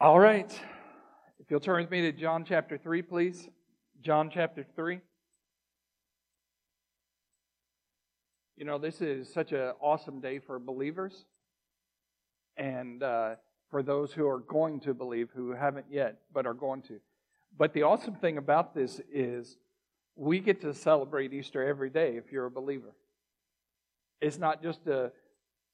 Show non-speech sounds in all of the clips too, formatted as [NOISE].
All right. If you'll turn with me to John chapter 3, please. John chapter 3. You know, this is such an awesome day for believers and uh, for those who are going to believe, who haven't yet, but are going to. But the awesome thing about this is we get to celebrate Easter every day if you're a believer. It's not just a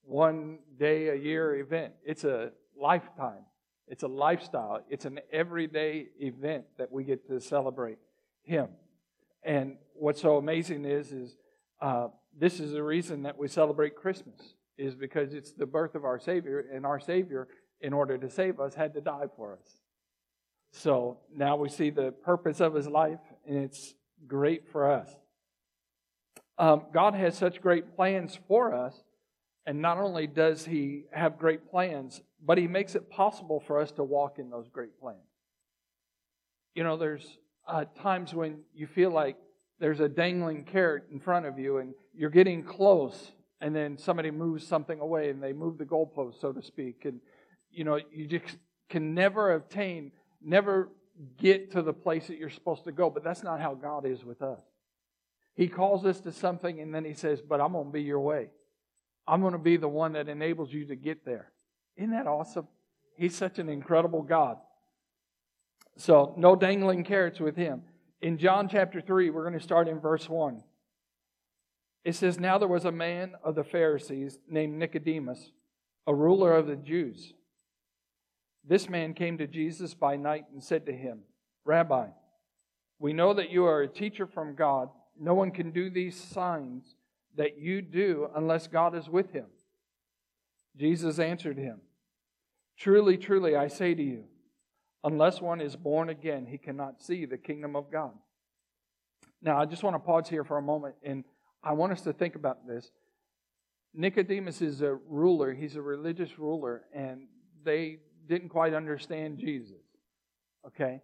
one day a year event, it's a lifetime. It's a lifestyle. It's an everyday event that we get to celebrate Him. And what's so amazing is, is uh, this is the reason that we celebrate Christmas, is because it's the birth of our Savior, and our Savior, in order to save us, had to die for us. So now we see the purpose of His life, and it's great for us. Um, God has such great plans for us, and not only does He have great plans, but He makes it possible for us to walk in those great plans. You know, there's uh, times when you feel like there's a dangling carrot in front of you and you're getting close, and then somebody moves something away and they move the goalpost, so to speak. And, you know, you just can never obtain, never get to the place that you're supposed to go. But that's not how God is with us. He calls us to something and then He says, But I'm going to be your way. I'm going to be the one that enables you to get there. Isn't that awesome? He's such an incredible God. So, no dangling carrots with him. In John chapter 3, we're going to start in verse 1. It says, Now there was a man of the Pharisees named Nicodemus, a ruler of the Jews. This man came to Jesus by night and said to him, Rabbi, we know that you are a teacher from God. No one can do these signs that you do unless God is with him. Jesus answered him, Truly, truly, I say to you, unless one is born again, he cannot see the kingdom of God. Now, I just want to pause here for a moment, and I want us to think about this. Nicodemus is a ruler, he's a religious ruler, and they didn't quite understand Jesus. Okay?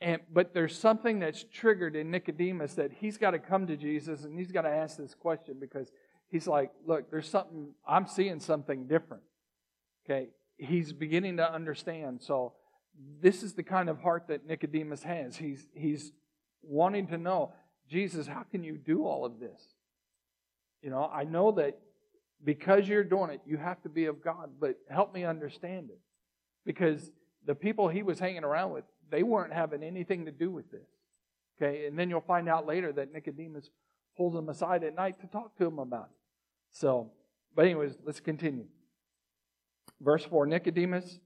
And, but there's something that's triggered in Nicodemus that he's got to come to Jesus and he's got to ask this question because he's like, look, there's something, I'm seeing something different. Okay. He's beginning to understand. So this is the kind of heart that Nicodemus has. He's, he's wanting to know, Jesus, how can you do all of this? You know, I know that because you're doing it, you have to be of God, but help me understand it. Because the people he was hanging around with, they weren't having anything to do with this. Okay, and then you'll find out later that Nicodemus pulls him aside at night to talk to him about it. So, but anyways, let's continue. Verse 4 Nicodemus,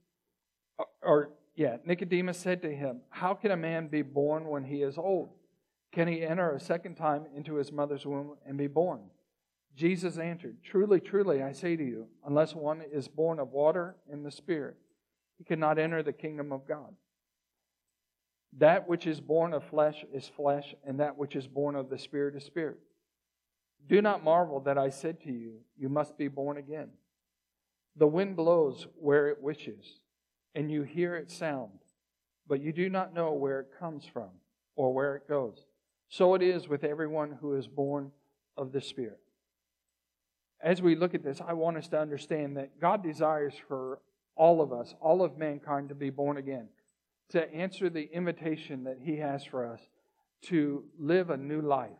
or, or yeah, Nicodemus said to him, How can a man be born when he is old? Can he enter a second time into his mother's womb and be born? Jesus answered, Truly, truly, I say to you, unless one is born of water and the Spirit, he cannot enter the kingdom of God. That which is born of flesh is flesh, and that which is born of the Spirit is spirit. Do not marvel that I said to you, You must be born again. The wind blows where it wishes, and you hear its sound, but you do not know where it comes from or where it goes. So it is with everyone who is born of the Spirit. As we look at this, I want us to understand that God desires for all of us, all of mankind, to be born again, to answer the invitation that He has for us to live a new life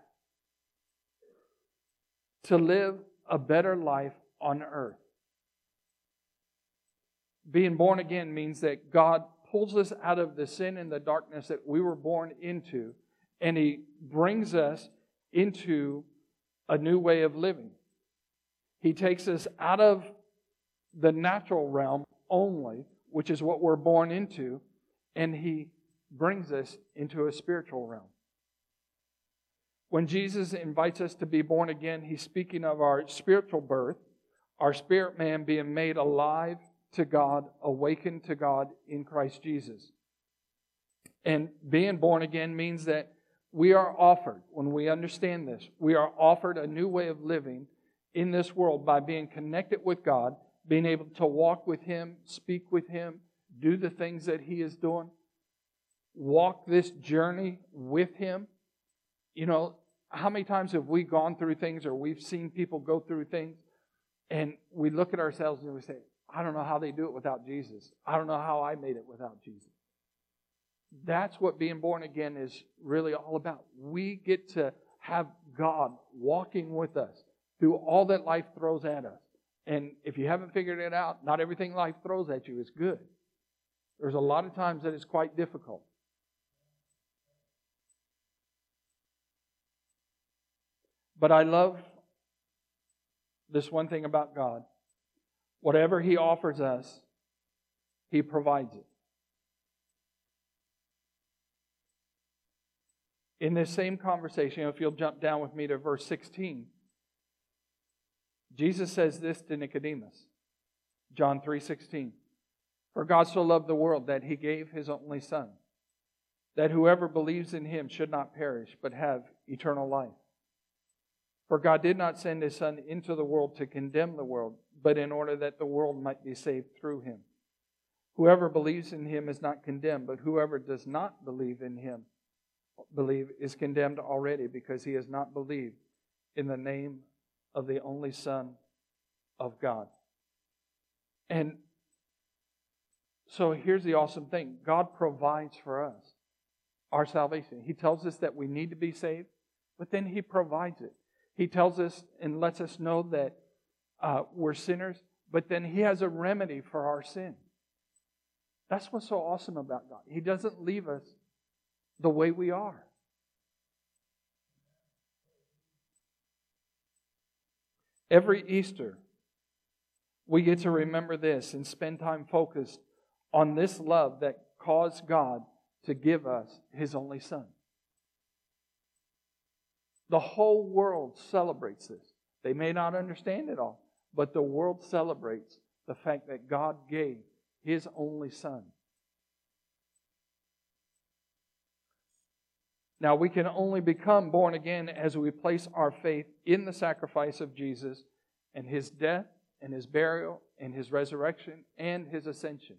to live a better life on earth. Being born again means that God pulls us out of the sin and the darkness that we were born into, and He brings us into a new way of living. He takes us out of the natural realm only, which is what we're born into, and He brings us into a spiritual realm. When Jesus invites us to be born again, he's speaking of our spiritual birth, our spirit man being made alive to God, awakened to God in Christ Jesus. And being born again means that we are offered, when we understand this, we are offered a new way of living in this world by being connected with God, being able to walk with Him, speak with Him, do the things that He is doing, walk this journey with Him. You know, how many times have we gone through things or we've seen people go through things and we look at ourselves and we say, I don't know how they do it without Jesus. I don't know how I made it without Jesus. That's what being born again is really all about. We get to have God walking with us through all that life throws at us. And if you haven't figured it out, not everything life throws at you is good. There's a lot of times that it's quite difficult. But I love this one thing about God. Whatever He offers us, He provides it. In this same conversation, if you'll jump down with me to verse 16, Jesus says this to Nicodemus. John 3:16. For God so loved the world that he gave his only son that whoever believes in him should not perish but have eternal life. For God did not send his son into the world to condemn the world, but in order that the world might be saved through him. Whoever believes in him is not condemned, but whoever does not believe in him believe is condemned already because he has not believed in the name of the only Son of God. And so here's the awesome thing God provides for us our salvation. He tells us that we need to be saved, but then He provides it. He tells us and lets us know that uh, we're sinners, but then He has a remedy for our sin. That's what's so awesome about God. He doesn't leave us the way we are. Every Easter, we get to remember this and spend time focused on this love that caused God to give us His only Son. The whole world celebrates this. They may not understand it all, but the world celebrates the fact that God gave His only Son. Now, we can only become born again as we place our faith in the sacrifice of Jesus and his death and his burial and his resurrection and his ascension.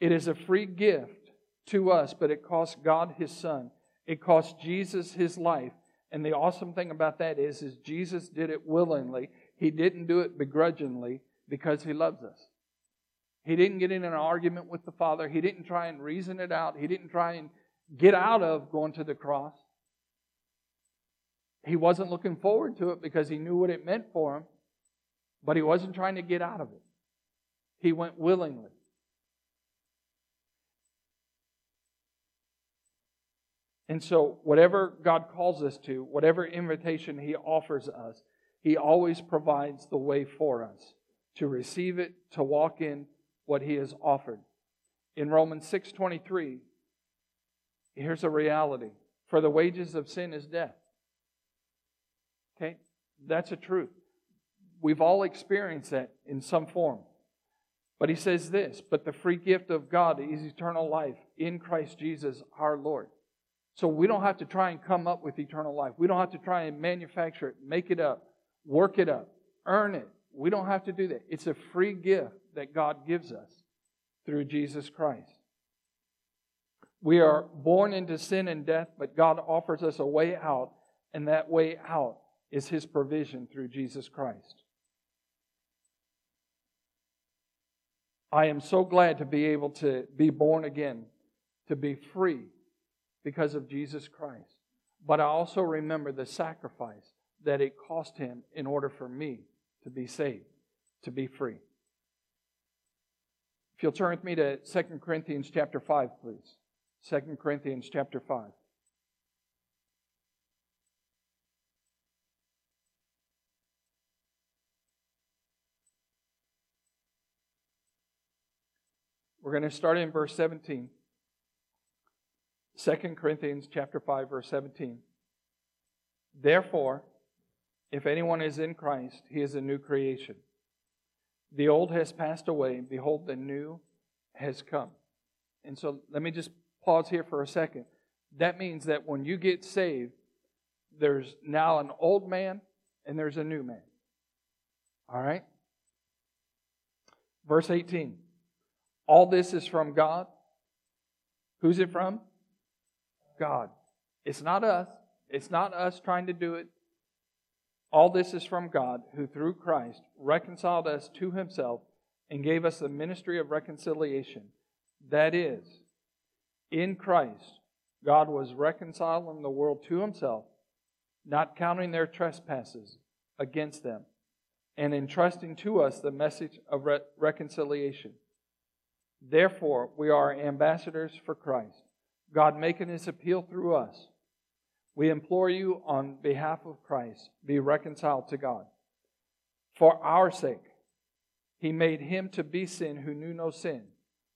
It is a free gift to us, but it cost God his son. It cost Jesus his life. And the awesome thing about that is, is Jesus did it willingly. He didn't do it begrudgingly because he loves us. He didn't get in an argument with the Father. He didn't try and reason it out. He didn't try and get out of going to the cross. He wasn't looking forward to it because he knew what it meant for him, but he wasn't trying to get out of it. He went willingly. And so, whatever God calls us to, whatever invitation He offers us, He always provides the way for us to receive it, to walk in what He has offered. In Romans 6:23, Here's a reality for the wages of sin is death. Okay? That's a truth. We've all experienced that in some form. But he says this, but the free gift of God is eternal life in Christ Jesus our Lord. So we don't have to try and come up with eternal life. We don't have to try and manufacture it, make it up, work it up, earn it. We don't have to do that. It's a free gift that God gives us through Jesus Christ. We are born into sin and death, but God offers us a way out, and that way out is His provision through Jesus Christ. I am so glad to be able to be born again, to be free because of Jesus Christ. But I also remember the sacrifice that it cost Him in order for me to be saved, to be free. If you'll turn with me to 2 Corinthians chapter 5, please. 2 Corinthians chapter 5. We're going to start in verse 17. 2 Corinthians chapter 5 verse 17. Therefore, if anyone is in Christ, he is a new creation. The old has passed away, behold the new has come. And so let me just pause here for a second. That means that when you get saved, there's now an old man and there's a new man. All right? Verse 18. All this is from God. Who's it from? God. It's not us. It's not us trying to do it. All this is from God, who through Christ reconciled us to himself and gave us the ministry of reconciliation. That is, in Christ, God was reconciling the world to himself, not counting their trespasses against them, and entrusting to us the message of re- reconciliation. Therefore, we are ambassadors for Christ, God making his appeal through us. We implore you on behalf of Christ, be reconciled to God. For our sake, he made him to be sin who knew no sin,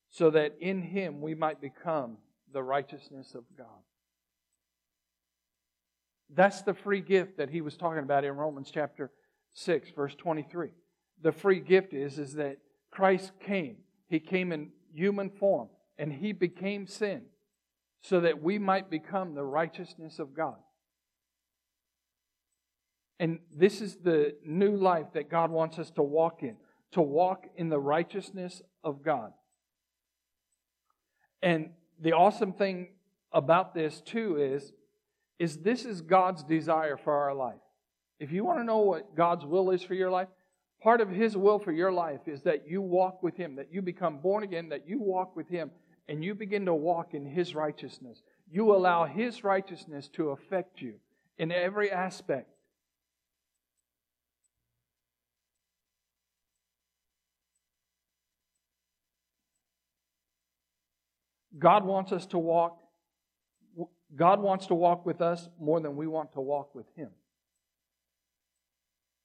so that in him we might become the righteousness of God. That's the free gift that he was talking about in Romans chapter 6, verse 23. The free gift is, is that Christ came. He came in human form, and he became sin so that we might become the righteousness of God. And this is the new life that God wants us to walk in, to walk in the righteousness of God. And the awesome thing about this too is is this is God's desire for our life. If you want to know what God's will is for your life, part of his will for your life is that you walk with him, that you become born again, that you walk with him and you begin to walk in His righteousness, you allow His righteousness to affect you in every aspect. God wants us to walk. God wants to walk with us more than we want to walk with Him.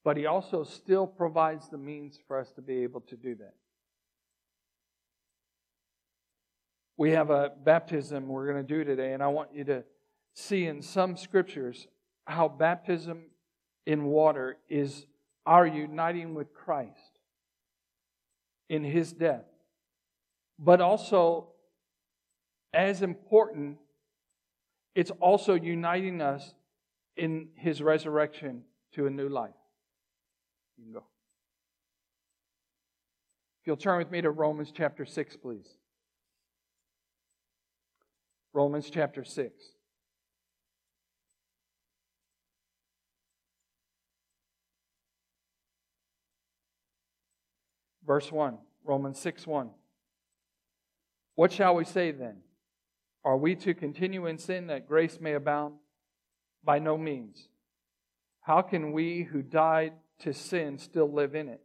But He also still provides the means for us to be able to do that. We have a baptism we're going to do today, and I want you to see in some scriptures how baptism in water is our uniting with Christ in his death. But also, as important, it's also uniting us in his resurrection to a new life. You can go. If you'll turn with me to Romans chapter 6, please. Romans chapter 6. Verse 1, Romans 6 1. What shall we say then? Are we to continue in sin that grace may abound? By no means. How can we who died to sin still live in it?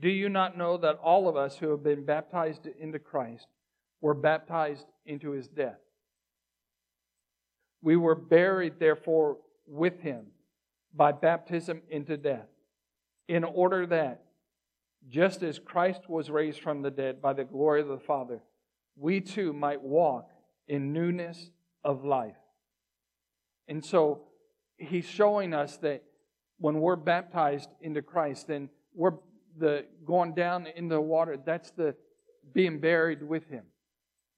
Do you not know that all of us who have been baptized into Christ were baptized into his death. We were buried, therefore, with him by baptism into death, in order that, just as Christ was raised from the dead by the glory of the Father, we too might walk in newness of life. And so he's showing us that when we're baptized into Christ, then we're the going down in the water, that's the being buried with him.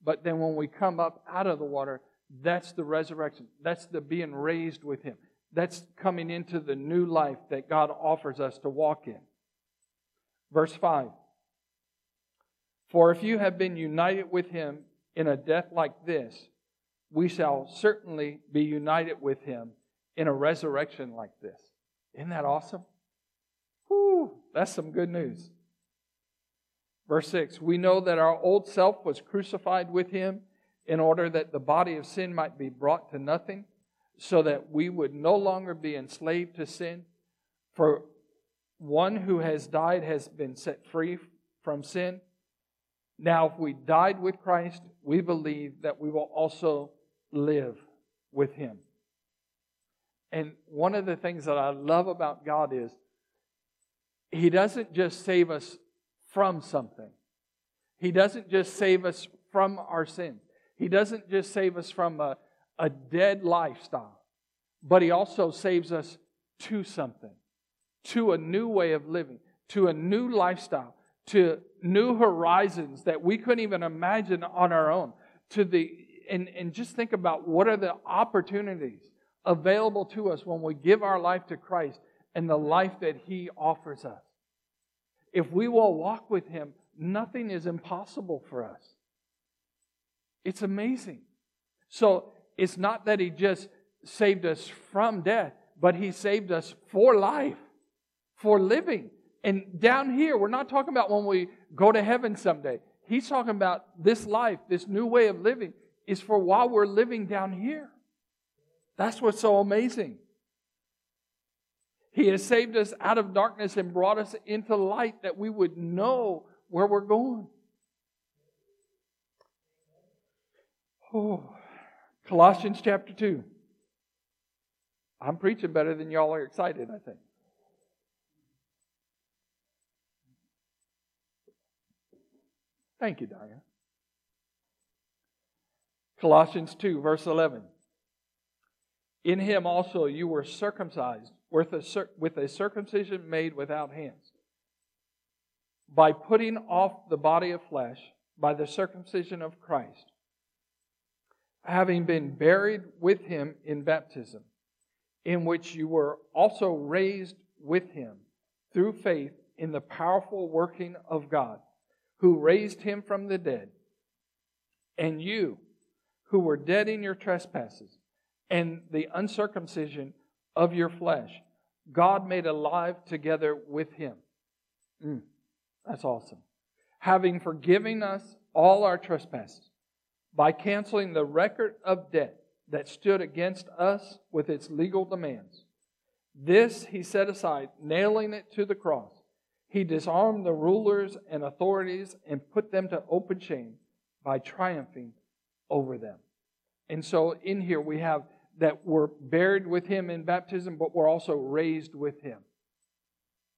But then when we come up out of the water, that's the resurrection. That's the being raised with Him. That's coming into the new life that God offers us to walk in. Verse 5 For if you have been united with Him in a death like this, we shall certainly be united with Him in a resurrection like this. Isn't that awesome? Whew, that's some good news. Verse 6 We know that our old self was crucified with him in order that the body of sin might be brought to nothing, so that we would no longer be enslaved to sin. For one who has died has been set free from sin. Now, if we died with Christ, we believe that we will also live with him. And one of the things that I love about God is He doesn't just save us from something. He doesn't just save us from our sins. He doesn't just save us from a, a dead lifestyle, but He also saves us to something, to a new way of living, to a new lifestyle, to new horizons that we couldn't even imagine on our own. To the and, and just think about what are the opportunities available to us when we give our life to Christ and the life that He offers us. If we will walk with Him, nothing is impossible for us. It's amazing. So it's not that He just saved us from death, but He saved us for life, for living. And down here, we're not talking about when we go to heaven someday. He's talking about this life, this new way of living, is for while we're living down here. That's what's so amazing. He has saved us out of darkness and brought us into light that we would know where we're going. Oh, Colossians chapter 2. I'm preaching better than y'all are excited, I think. Thank you, Diane. Colossians 2, verse 11. In him also you were circumcised with a, with a circumcision made without hands, by putting off the body of flesh by the circumcision of Christ, having been buried with him in baptism, in which you were also raised with him through faith in the powerful working of God who raised him from the dead, and you, who were dead in your trespasses and the uncircumcision of your flesh, God made alive together with him. Mm, that's awesome. Having forgiven us all our trespasses by canceling the record of debt that stood against us with its legal demands. This he set aside, nailing it to the cross. He disarmed the rulers and authorities and put them to open shame by triumphing over them. And so in here we have that we're buried with him in baptism, but we're also raised with him.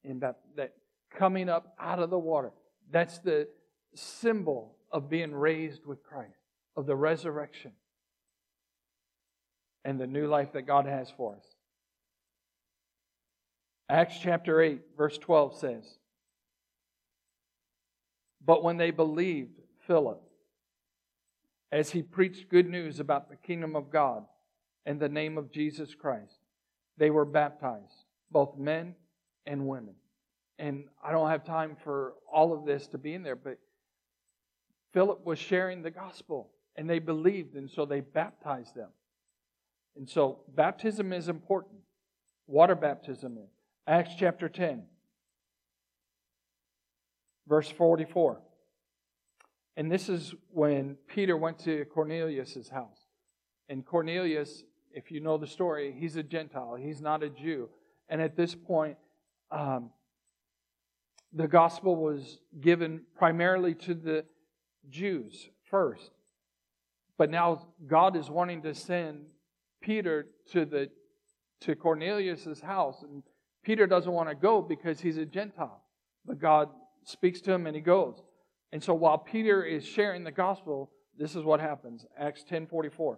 In that, that coming up out of the water. That's the symbol of being raised with Christ, of the resurrection and the new life that God has for us. Acts chapter 8, verse 12 says, but when they believed Philip, as he preached good news about the kingdom of God and the name of Jesus Christ, they were baptized, both men and women. And I don't have time for all of this to be in there, but Philip was sharing the gospel and they believed, and so they baptized them. And so baptism is important. Water baptism is. Acts chapter 10. Verse 44. And this is when Peter went to Cornelius' house. And Cornelius, if you know the story, he's a Gentile, he's not a Jew. And at this point, um, the gospel was given primarily to the Jews first. But now God is wanting to send Peter to the to Cornelius's house and Peter doesn't want to go because he's a Gentile. But God speaks to him and he goes. And so while Peter is sharing the gospel, this is what happens. Acts 10:44.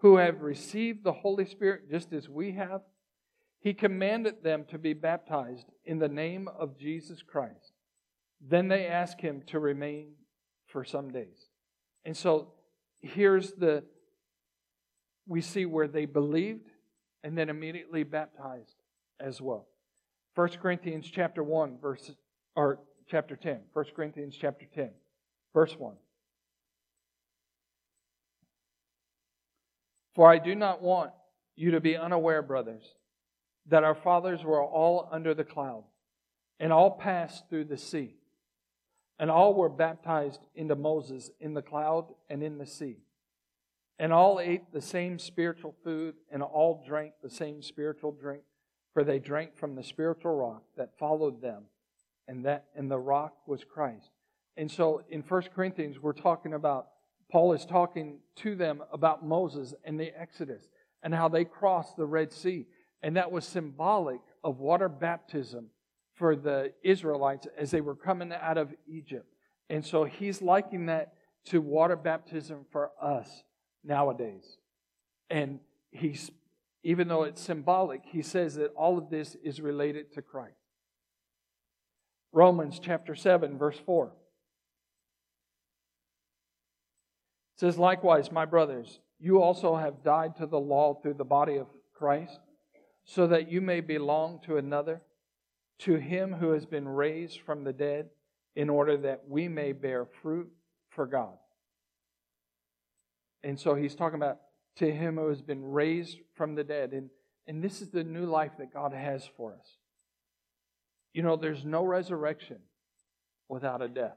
who have received the Holy Spirit just as we have? He commanded them to be baptized in the name of Jesus Christ. Then they asked him to remain for some days. And so here's the we see where they believed and then immediately baptized as well. 1 Corinthians chapter 1 verse or chapter 10. 1 Corinthians chapter 10. Verse 1. For I do not want you to be unaware, brothers, that our fathers were all under the cloud, and all passed through the sea, and all were baptized into Moses in the cloud and in the sea. And all ate the same spiritual food, and all drank the same spiritual drink, for they drank from the spiritual rock that followed them, and that and the rock was Christ. And so in 1 Corinthians, we're talking about, Paul is talking to them about Moses and the Exodus and how they crossed the Red Sea. And that was symbolic of water baptism for the Israelites as they were coming out of Egypt. And so he's liking that to water baptism for us nowadays. And he's, even though it's symbolic, he says that all of this is related to Christ. Romans chapter 7, verse 4. Says, Likewise, my brothers, you also have died to the law through the body of Christ, so that you may belong to another, to him who has been raised from the dead, in order that we may bear fruit for God. And so he's talking about to him who has been raised from the dead. And, and this is the new life that God has for us. You know, there's no resurrection without a death.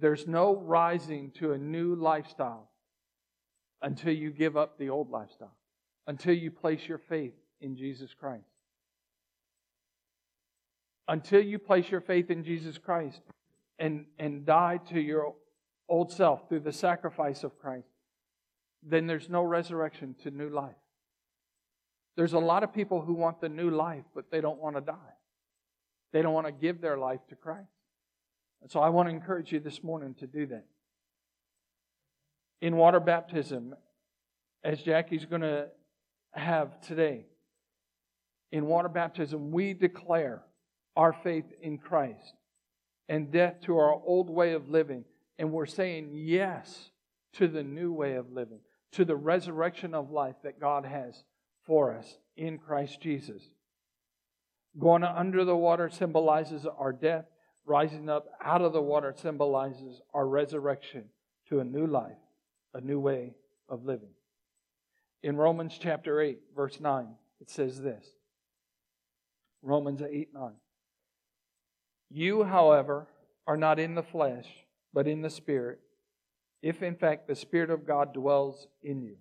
There's no rising to a new lifestyle until you give up the old lifestyle, until you place your faith in Jesus Christ. Until you place your faith in Jesus Christ and, and die to your old self through the sacrifice of Christ, then there's no resurrection to new life. There's a lot of people who want the new life, but they don't want to die. They don't want to give their life to Christ. And so I want to encourage you this morning to do that. In water baptism, as Jackie's going to have today, in water baptism, we declare our faith in Christ and death to our old way of living. And we're saying yes to the new way of living, to the resurrection of life that God has for us in Christ Jesus. Going under the water symbolizes our death. Rising up out of the water symbolizes our resurrection to a new life, a new way of living. In Romans chapter 8, verse 9, it says this Romans 8 9. You, however, are not in the flesh, but in the Spirit, if in fact the Spirit of God dwells in you.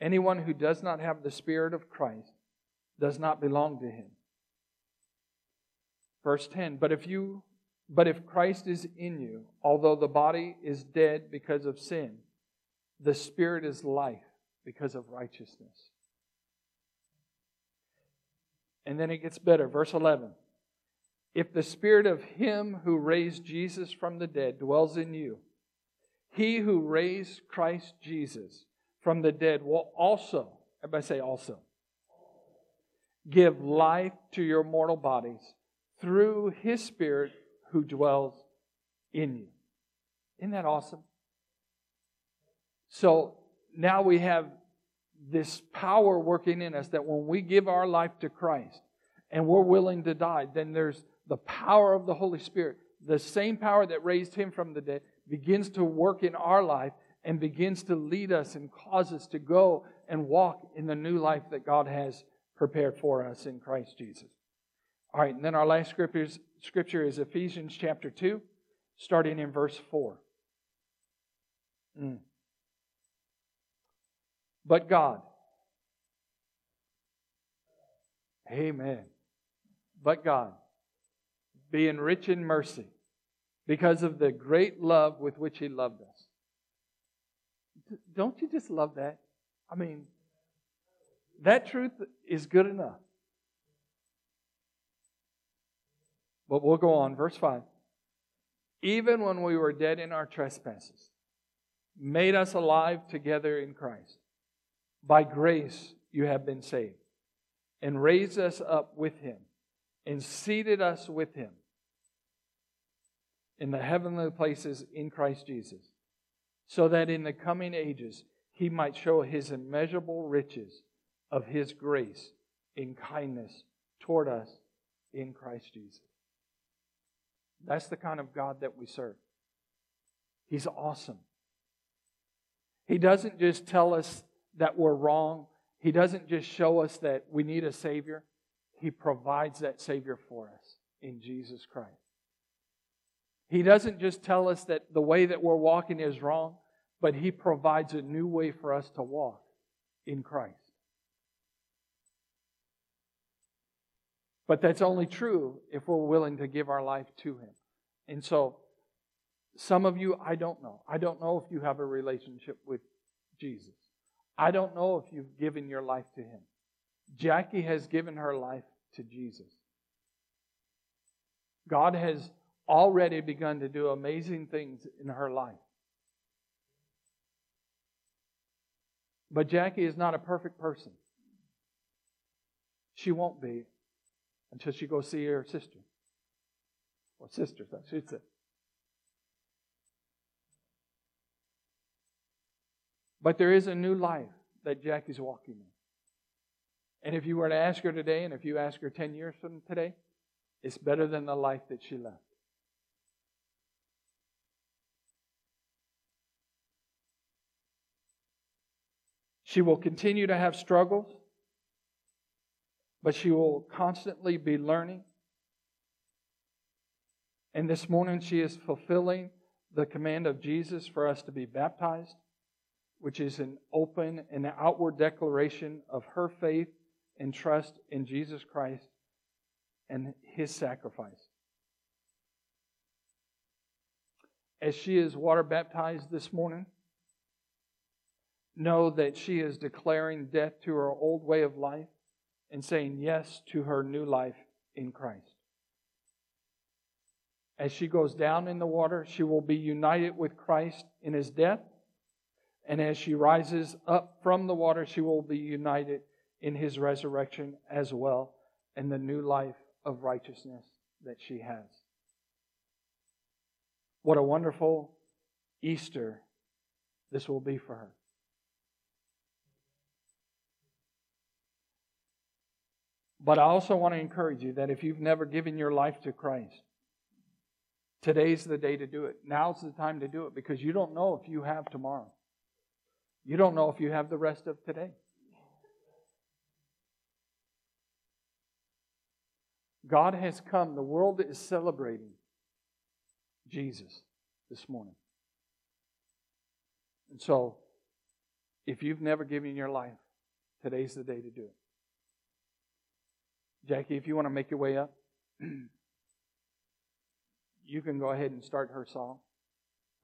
Anyone who does not have the Spirit of Christ does not belong to him. Verse 10 But if you but if Christ is in you, although the body is dead because of sin, the spirit is life because of righteousness. And then it gets better. Verse 11. If the spirit of him who raised Jesus from the dead dwells in you, he who raised Christ Jesus from the dead will also, everybody say also, give life to your mortal bodies through his Spirit who dwells in you. Isn't that awesome? So now we have this power working in us that when we give our life to Christ and we're willing to die, then there's the power of the Holy Spirit. The same power that raised him from the dead begins to work in our life and begins to lead us and cause us to go and walk in the new life that God has prepared for us in Christ Jesus. All right, and then our last scripture is, scripture is Ephesians chapter 2, starting in verse 4. Mm. But God, Amen. But God, being rich in mercy, because of the great love with which He loved us. Don't you just love that? I mean, that truth is good enough. But we'll go on. Verse 5. Even when we were dead in our trespasses, made us alive together in Christ. By grace you have been saved, and raised us up with him, and seated us with him in the heavenly places in Christ Jesus, so that in the coming ages he might show his immeasurable riches of his grace in kindness toward us in Christ Jesus. That's the kind of God that we serve. He's awesome. He doesn't just tell us that we're wrong, He doesn't just show us that we need a Savior. He provides that Savior for us in Jesus Christ. He doesn't just tell us that the way that we're walking is wrong, but He provides a new way for us to walk in Christ. But that's only true if we're willing to give our life to Him. And so, some of you, I don't know. I don't know if you have a relationship with Jesus. I don't know if you've given your life to Him. Jackie has given her life to Jesus. God has already begun to do amazing things in her life. But Jackie is not a perfect person. She won't be until she goes see her sister. Or sisters, I should say. But there is a new life that Jackie's walking in. And if you were to ask her today, and if you ask her 10 years from today, it's better than the life that she left. She will continue to have struggles, but she will constantly be learning. And this morning she is fulfilling the command of Jesus for us to be baptized, which is an open and outward declaration of her faith and trust in Jesus Christ and his sacrifice. As she is water baptized this morning, know that she is declaring death to her old way of life and saying yes to her new life in Christ. As she goes down in the water, she will be united with Christ in his death. And as she rises up from the water, she will be united in his resurrection as well and the new life of righteousness that she has. What a wonderful Easter this will be for her. But I also want to encourage you that if you've never given your life to Christ, today's the day to do it. Now's the time to do it because you don't know if you have tomorrow. You don't know if you have the rest of today. God has come. The world is celebrating Jesus this morning. And so, if you've never given your life, today's the day to do it. Jackie, if you want to make your way up, [CLEARS THROAT] you can go ahead and start her song.